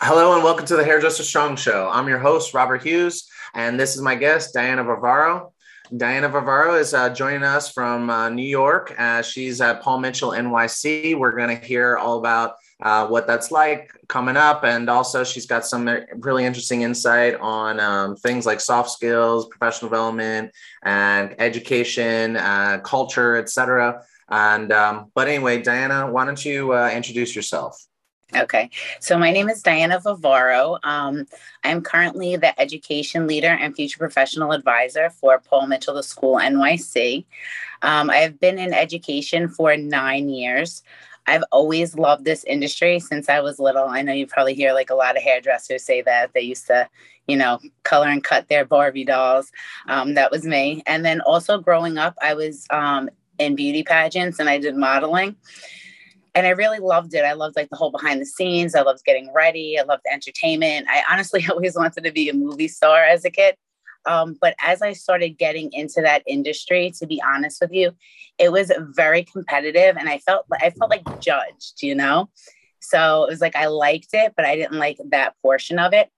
Hello and welcome to the Hairdresser Strong Show. I'm your host, Robert Hughes, and this is my guest, Diana Varvaro. Diana Varvaro is uh, joining us from uh, New York. Uh, she's at Paul Mitchell NYC. We're going to hear all about uh, what that's like coming up. And also, she's got some really interesting insight on um, things like soft skills, professional development, and education, uh, culture, etc. And um, but anyway, Diana, why don't you uh, introduce yourself? Okay, so my name is Diana Varvaro. Um, I'm currently the education leader and future professional advisor for Paul Mitchell the School NYC. Um, I have been in education for nine years. I've always loved this industry since I was little. I know you probably hear like a lot of hairdressers say that they used to, you know, color and cut their Barbie dolls. Um, that was me. And then also growing up, I was um, in beauty pageants and I did modeling and I really loved it. I loved like the whole behind the scenes. I loved getting ready. I loved entertainment. I honestly always wanted to be a movie star as a kid. Um, but as I started getting into that industry, to be honest with you, it was very competitive, and I felt I felt like judged, you know. So it was like I liked it, but I didn't like that portion of it.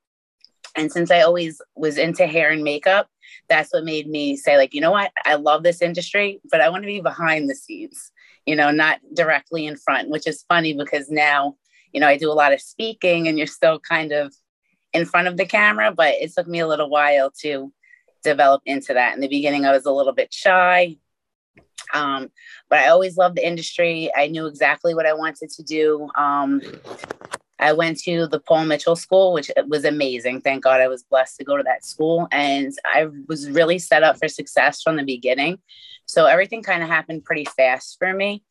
And since I always was into hair and makeup, that's what made me say, like, you know what, I love this industry, but I want to be behind the scenes you know, not directly in front, which is funny because now, you know, I do a lot of speaking and you're still kind of in front of the camera, but it took me a little while to develop into that. In the beginning, I was a little bit shy. Um, but I always loved the industry. I knew exactly what I wanted to do. Um, I went to the Paul Mitchell School, which was amazing. Thank God I was blessed to go to that school. And I was really set up for success from the beginning. So everything kind of happened pretty fast for me.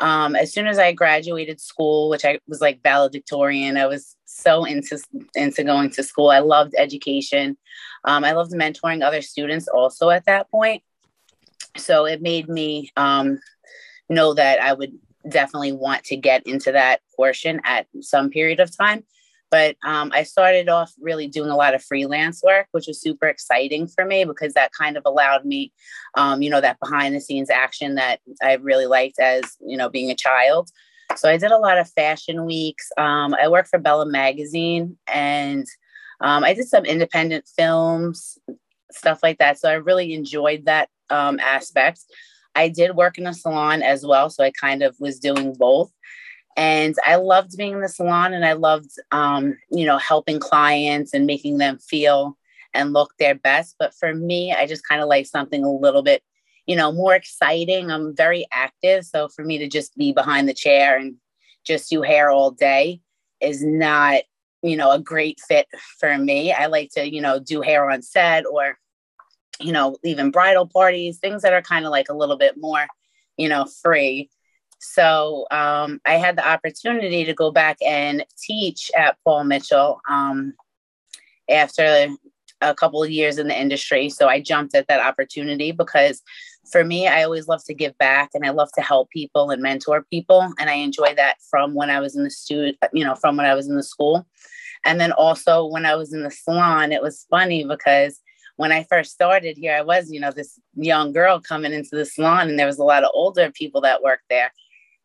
Um, as soon as I graduated school, which I was like valedictorian, I was so into into going to school. I loved education. Um, I loved mentoring other students also at that point. So it made me um, know that I would definitely want to get into that portion at some period of time. But um, I started off really doing a lot of freelance work, which was super exciting for me because that kind of allowed me, um, you know, that behind the scenes action that I really liked as, you know, being a child. So I did a lot of fashion weeks. Um, I worked for Bella Magazine and um, I did some independent films, stuff like that. So I really enjoyed that um, aspect. I did work in a salon as well. So I kind of was doing both and i loved being in the salon and i loved um, you know helping clients and making them feel and look their best. But for me i just kind of like something a little bit you know more exciting. I'm very active so for me to just be behind the chair and just do hair all day is not you know a great fit for me. I like to you know do hair on set or you know even bridal parties things that are kind of like a little bit more you know free so um, I had the opportunity to go back and teach at Paul Mitchell um, after a couple of years in the industry. So I jumped at that opportunity because for me, I always love to give back and I love to help people and mentor people. And I enjoy that from when I was in the student, you know, from when I was in the school. And then also when I was in the salon, it was funny because when I first started here, I was, you know, this young girl coming into the salon and there was a lot of older people that worked there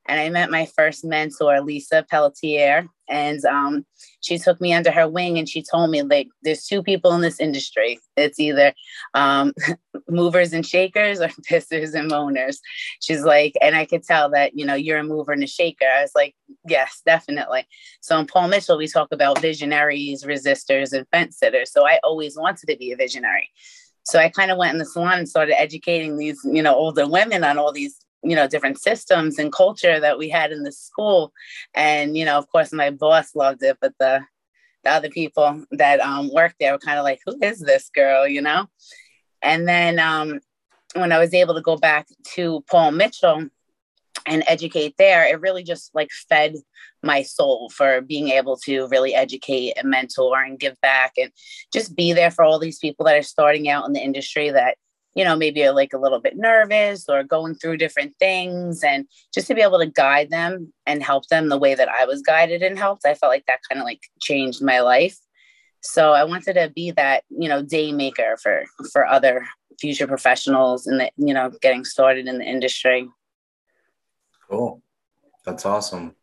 and I met my first mentor, Lisa Pelletier, and um, she took me under her wing and she told me like, there's two people in this industry. It's either um, movers and shakers or pissers and moaners. She's like, and I could tell that you know you're a mover and a shaker. I was like, yes, definitely. So in Paul Mitchell, we talk about visionaries, resistors, and fence sitters. So I always wanted to be a visionary. So I kind of went in the salon and started educating these, you know, older women on all these you know different systems and culture that we had in the school. And you know of course my boss loved it but the the other people that um, worked there were kind of like who is this girl? you know? And then um, when i was able to go back to paul mitchell and educate there it really just like fed my soul for being able to really educate and mentor and give back and just be there for all these people that are starting out in the industry that you know, maybe like a little bit nervous or going through different things and just to be able to guide them and help them the way that I was guided and helped, I felt like that kind of like changed my life. So I wanted to be that, you know, day maker for for other future professionals and the, you know, getting started in the industry. Cool. That's awesome.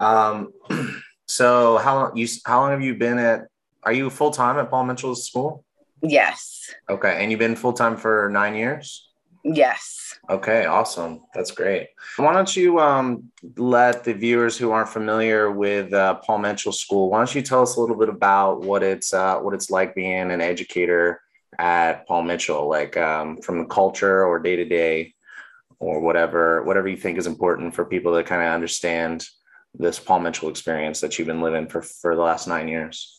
Um So how long you how long have you been at? Are you full time at Paul Mitchell's school? Yes. Okay, and you've been full time for nine years. Yes. Okay, awesome. That's great. Why don't you um, let the viewers who aren't familiar with uh, Paul Mitchell School? Why don't you tell us a little bit about what it's uh, what it's like being an educator at Paul Mitchell, like um, from the culture or day to day, or whatever whatever you think is important for people to kind of understand this Paul Mitchell experience that you've been living for for the last nine years.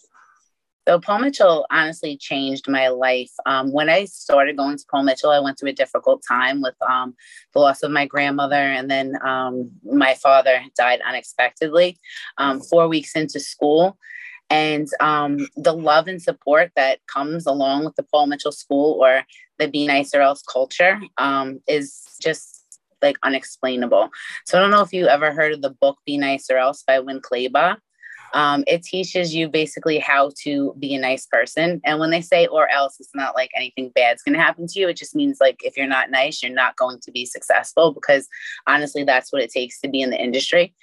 So Paul Mitchell honestly changed my life. Um, when I started going to Paul Mitchell, I went through a difficult time with um, the loss of my grandmother, and then um, my father died unexpectedly. Um, four weeks into school, and um, the love and support that comes along with the Paul Mitchell School or the Be Nice or Else culture um, is just like unexplainable. So I don't know if you ever heard of the book Be Nice or Else by Winn Claybaugh. Um, it teaches you basically how to be a nice person. And when they say or else, it's not like anything bad's going to happen to you. It just means like if you're not nice, you're not going to be successful because honestly, that's what it takes to be in the industry.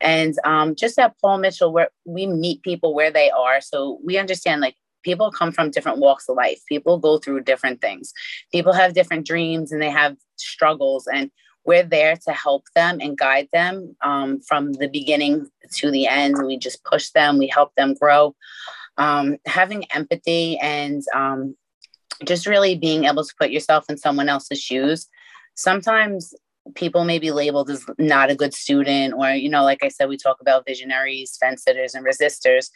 And um, just at Paul Mitchell, where we meet people where they are. So we understand like people come from different walks of life, people go through different things, people have different dreams and they have struggles. And we're there to help them and guide them um, from the beginning to the end. We just push them, we help them grow. Um, having empathy and um, just really being able to put yourself in someone else's shoes. Sometimes people may be labeled as not a good student, or, you know, like I said, we talk about visionaries, fence sitters, and resistors.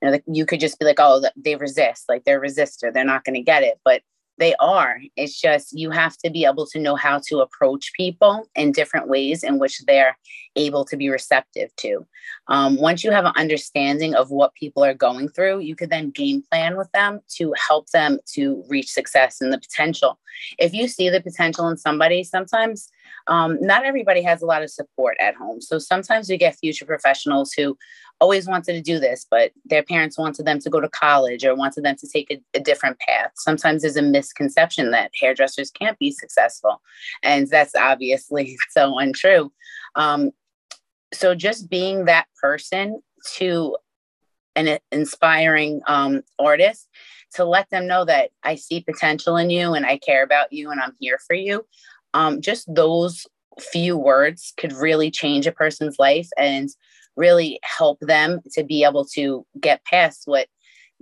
You know, like you could just be like, oh, they resist, like they're resistor, they're not going to get it. But they are. It's just you have to be able to know how to approach people in different ways in which they're able to be receptive to. Um, once you have an understanding of what people are going through, you could then game plan with them to help them to reach success and the potential. If you see the potential in somebody, sometimes um, not everybody has a lot of support at home. So sometimes we get future professionals who always wanted to do this, but their parents wanted them to go to college or wanted them to take a, a, different path. Sometimes there's a misconception that hairdressers can't be successful, and that's obviously so untrue. Um, so just being that person to an inspiring um, artist to let them know that I see potential in you and I care about you and I'm here for you. Um, just those few words could really change a person's life and really help them to be able to get past what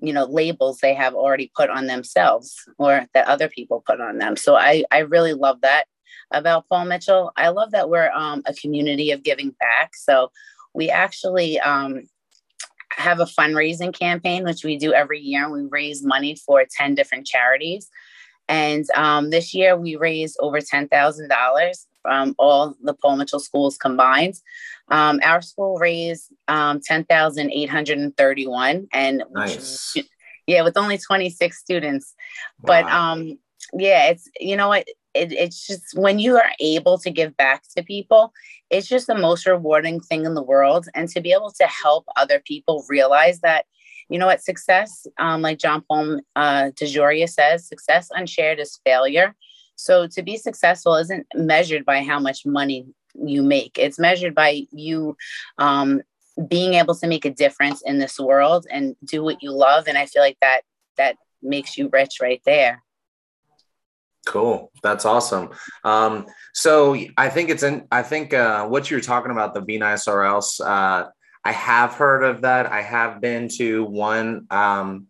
you know labels they have already put on themselves or that other people put on them. So i i really love that about paul mitchell. I love that we're um, a community of giving back. So we actually um, have a fundraising campaign which we do every year. And we raise money for 10 different charities and um, this year we raised over $10000 from all the paul mitchell schools combined um, our school raised um, ten thousand eight hundred and thirty-one, and nice. yeah, with only twenty-six students. Wow. But um, yeah, it's you know what. It, it's just when you are able to give back to people, it's just the most rewarding thing in the world. And to be able to help other people realize that, you know what, success, um, like John Paul uh, DeJoria says, success unshared is failure. So to be successful isn't measured by how much money you make. It's measured by you um, being able to make a difference in this world and do what you love. And I feel like that that makes you rich right there. Cool. That's awesome. Um, so I think it's in, I think uh, what you're talking about, the Be uh, I have heard of that. I have been to one um,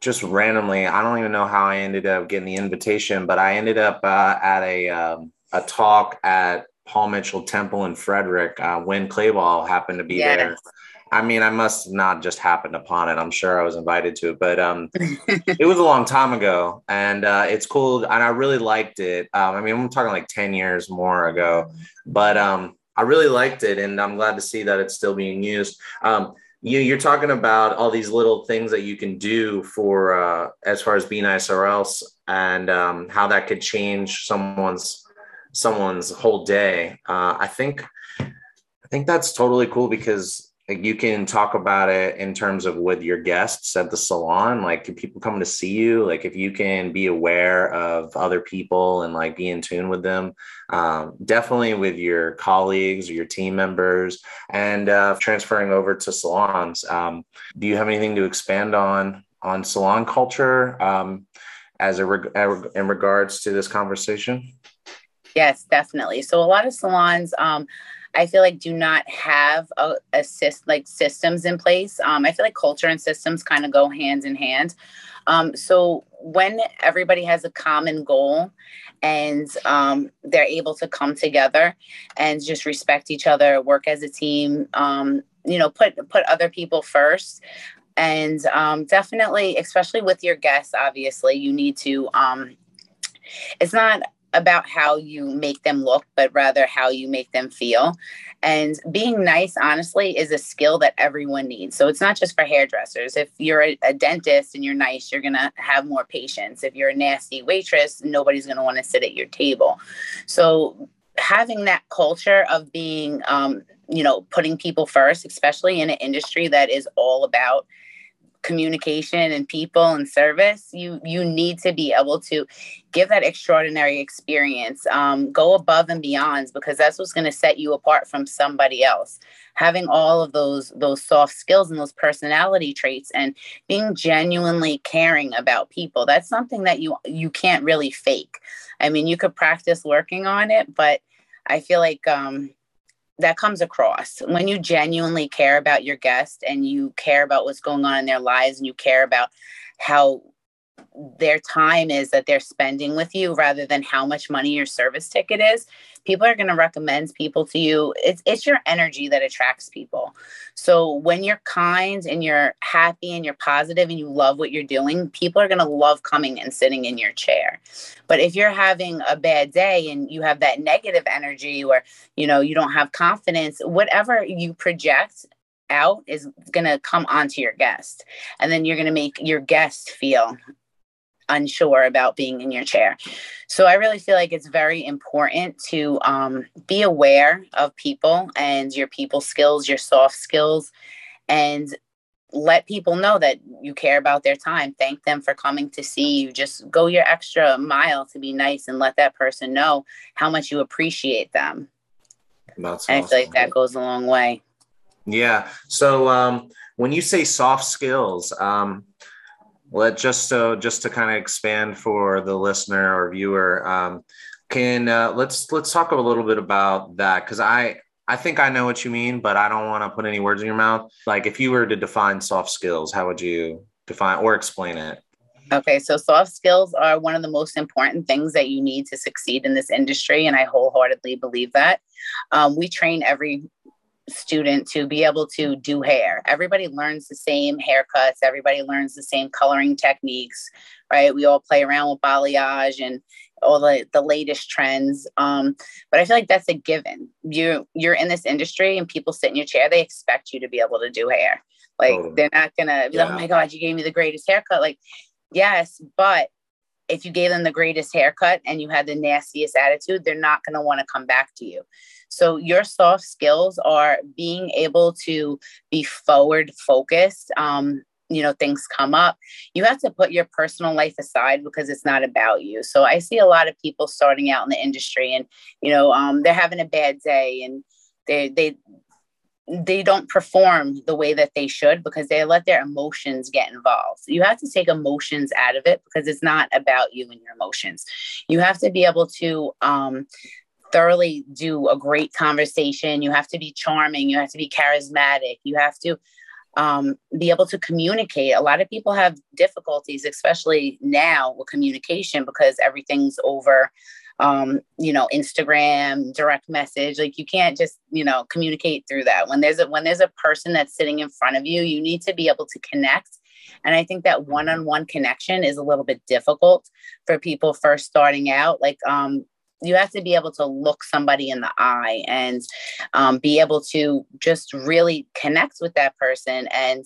just randomly. I don't even know how I ended up getting the invitation, but I ended up uh, at a, um, a talk at Paul Mitchell Temple in Frederick uh, Winn Claybaugh happened to be yes. there. I mean, I must not just happened upon it. I'm sure I was invited to it, but um, it was a long time ago, and uh, it's cool. And I really liked it. Um, I mean, I'm talking like 10 years more ago, but um, I really liked it, and I'm glad to see that it's still being used. Um, you, you're talking about all these little things that you can do for uh, as far as being nice or else, and um, how that could change someone's someone's whole day. Uh, I think I think that's totally cool because you can talk about it in terms of with your guests at the salon like can people come to see you? Like if you can be aware of other people and like be in tune with them um, definitely with your colleagues or your team members. And uh, transferring over to salons um, do you have anything to expand on on salon culture um, as a reg- in regards to this conversation? Yes definitely. So a lot of salons um, I feel like do not have a, a like systems in place. Um, I feel like culture and systems kind of go hand in hand. Um, so when everybody has a common goal and um, they're able to come together and just respect each other, work as a team, um, you know, put put other people first. And um, definitely, especially with your guests, obviously, you need to. Um, it's not about how you make them look, but rather how you make them feel. And being nice, honestly, is a skill that everyone needs. So it's not just for hairdressers. If you're a, a dentist and you're nice, you're going to have more patients. If you're a nasty waitress, nobody's going to want to sit at your table. So having that culture of being, um, you know, putting people first, especially in an industry that is all about communication and people and service you you need to be able to give that extraordinary experience um, go above and beyond because that's what's going to set you apart from somebody else. Having all of those those soft skills and those personality traits and being genuinely caring about people that's something that you you can't really fake. I mean you could practice working on it but i feel like um that comes across. When you genuinely care about your guest and you care about what's going on in their lives and you care about how their time is that they're spending with you rather than how much money your service ticket is people are going to recommend people to you it's it's your energy that attracts people. So when you're kind and you're happy and you're positive and you love what you're doing people are going to love coming and sitting in your chair. But if you're having a bad day and you have that negative energy or you know you don't have confidence whatever you project out is going to come onto your guest. And then you're going to make your guest feel unsure about being in your chair. So I really feel like it's very important to um, be aware of people and your people skills, your soft skills, and let people know that you care about their time. Thank them for coming to see you. Just go your extra mile to be nice and let that person know how much you appreciate them. That's awesome. I feel like that goes a long way. Yeah. So um, when you say soft skills, um, let just so just to kind of expand for the listener or viewer um, can uh, let's let's talk a little bit about that because i i think i know what you mean but i don't want to put any words in your mouth. Like if you were to define soft skills how would you define or explain it? Okay so soft skills are one of the most important things that you need to succeed in this industry and i wholeheartedly believe that. Um, we train every student to be able to do hair. Everybody learns the same haircuts, everybody learns the same coloring techniques, right? We all play around with balayage and all the, the latest trends. Um, but I feel like that's a given. You you're in this industry and people sit in your chair, they expect you to be able to do hair. Like totally. they're not gonna be yeah. like, oh my God, you gave me the greatest haircut. Like, yes, but if you gave them the greatest haircut and you had the nastiest attitude, they're not going to want to come back to you. So, your soft skills are being able to be forward focused. Um, you know, things come up. You have to put your personal life aside because it's not about you. So, I see a lot of people starting out in the industry and, you know, um, they're having a bad day and they, they, they don't perform the way that they should because they let their emotions get involved. You have to take emotions out of it because it's not about you and your emotions. You have to be able to um, thoroughly do a great conversation. You have to be charming. You have to be charismatic. You have to um, be able to communicate. A lot of people have difficulties, especially now with communication, because everything's over, um, you know, Instagram, direct message. Like you can't just, you know, communicate through that. When there's a when there's a person that's sitting in front of you, you need to be able to connect. And I think that one-on-one connection is a little bit difficult for people first starting out. Like um, you have to be able to look somebody in the eye and um, be able to just really connect with that person and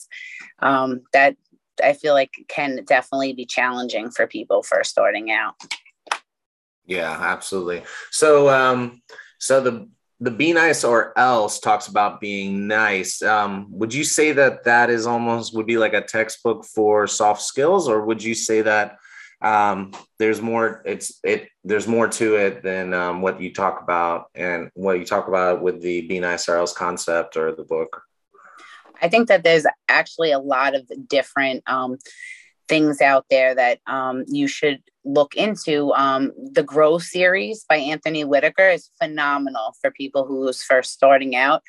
um, that i feel like can definitely be challenging for people first starting out yeah absolutely so um so the the be nice or else talks about being nice. Um, would you say that that is almost would be like a textbook for soft skills, or would you say that um, there's more? It's it. There's more to it than um, what you talk about and what you talk about with the be nice or else concept or the book. I think that there's actually a lot of different um, things out there that um, you should look into. Um, the Grow series by Anthony Whitaker is phenomenal for people who's first starting out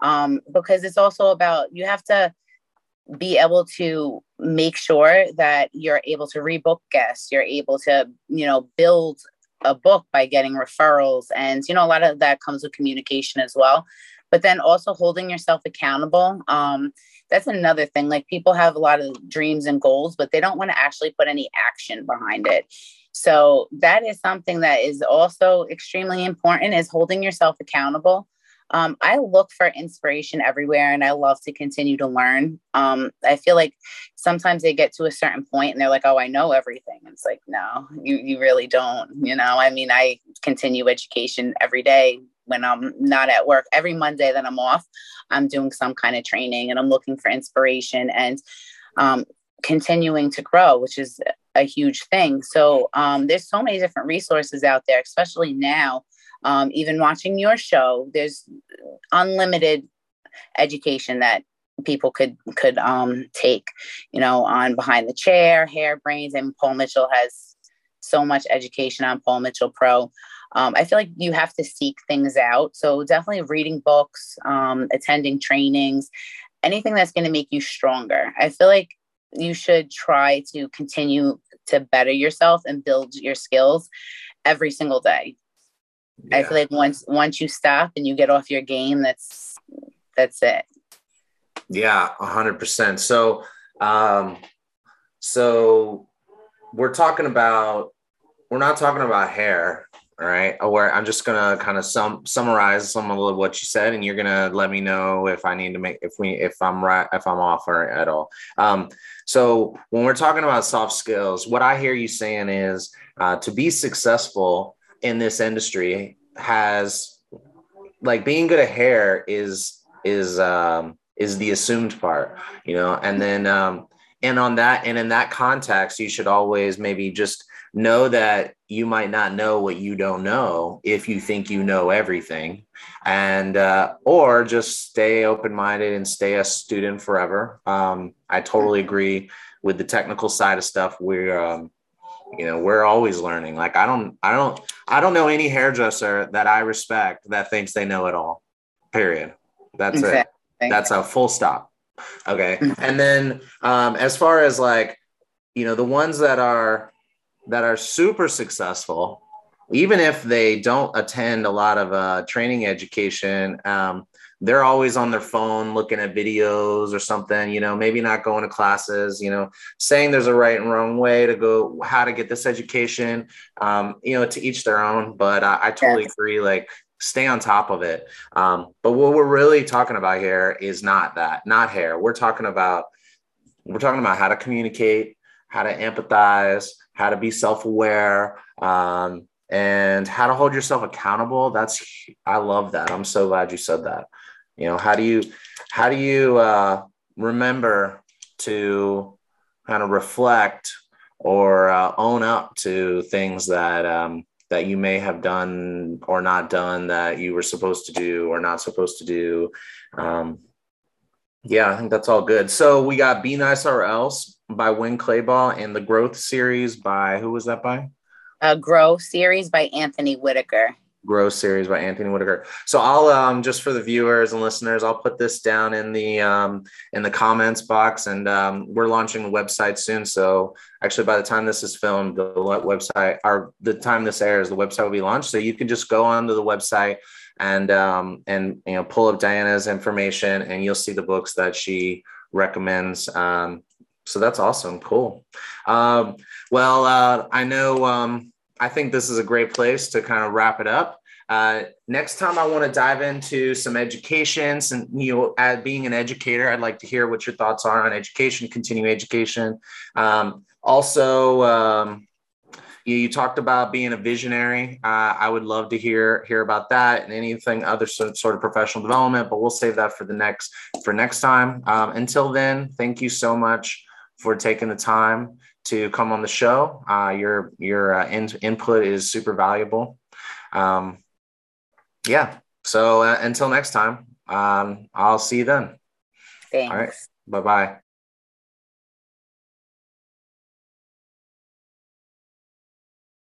um, because it's also about you have to be able to make sure that you're able to rebook guests, you're able to, you know, build a book by getting referrals. And, you know, a lot of that comes with communication as well. But then also holding yourself accountable. Um, that's another thing. Like people have a lot of dreams and goals, but they don't want to actually put any action behind it. So that is something that is also extremely important is holding yourself accountable. Um, I look for inspiration everywhere and I love to continue to learn. Um, I feel like sometimes they get to a certain point and they're like, oh, I know everything. it's like, no, you, you really don't. You know, I mean, I continue education every day, when I'm not at work. Every Monday that I'm off, I'm doing some kind of training and I'm looking for inspiration and um, continuing to grow, which is a huge thing. So um, there's so many different resources out there, especially now. Um, even watching your show, there's unlimited education that people could could um, take. You know, on behind the chair, hair brains and Paul Mitchell has so much education on Paul Mitchell Pro um, I feel like you have to seek things out. So definitely reading books, um, attending trainings, anything that's going to make you stronger. I feel like you should try to continue to better yourself and build your skills every single day. Yeah. I feel like once once you stop and you get off your game, that's that's it. Yeah, a hundred percent. So, um, so we're talking about we're not talking about hair all right. Where I'm just gonna kind of sum summarize some of what you said, and you're gonna let me know if I need to make if we if I'm right if I'm off or at all. Um, so when we're talking about soft skills, what I hear you saying is uh, to be successful in this industry has like being good at hair is is um, is the assumed part, you know, and then um, and on that and in that context, you should always maybe just know that you might not know what you don't know if you think you know everything. And uh, or just stay open-minded and stay a student forever. Um, i totally agree with the technical side of stuff. We're um, you know we're always learning. Like i don't i don't i don't know any hairdresser that i respect that thinks they know it all period. That's exactly. it that's a full stop. Okay. And then um, as far as like you know the ones that are that are super successful, even if they don't attend a lot of uh, training education, um, they're always on their phone looking at videos or something, you know, maybe not going to classes, you know, saying there's a right and wrong way to go, how to get this education, um, you know, to each their own. But I, I totally yes. agree. Like, stay on top of it. Um, but what we're really talking about here is not that, not hair. We're talking about, we're talking about how to communicate, how to empathize, how to be self-aware um, and how to hold yourself accountable that's i love that i'm so glad you said that you know how do you how do you uh, remember to kind of reflect or uh, own up to things that um, that you may have done or not done that you were supposed to do or not supposed to do um, yeah i think that's all good so we got be nice or else by Winn Claybaugh and the Growth series by who was that by? A Grow series by Anthony Whitaker. Grow series by Anthony Whitaker. So I'll um, just for the viewers and listeners, I'll put this down in the um, in the comments box, and um, we're launching the website soon. So actually, by the time this is filmed, the website or the time this airs, the website will be launched. So you can just go onto the website and um, and you know pull up Diana's information, and you'll see the books that she recommends. Um, so that's awesome. Cool. Um, well, uh, I know, um, I think this is a great place to kind of wrap it up. Uh, next time, I want to dive into some education. And you know, being an educator, I'd like to hear what your thoughts are on education, continuing education. Um, also, um, you, you talked about being a visionary. Uh, I would love to hear hear about that and anything other sort, sort of professional development, but we'll save that for the next for next time. Um, until then, thank you so much for taking the time to come on the show. Uh, your your uh, in, input is super valuable. Um, yeah. So uh, until next time, um, I'll see you then. Thanks. All right. Bye bye.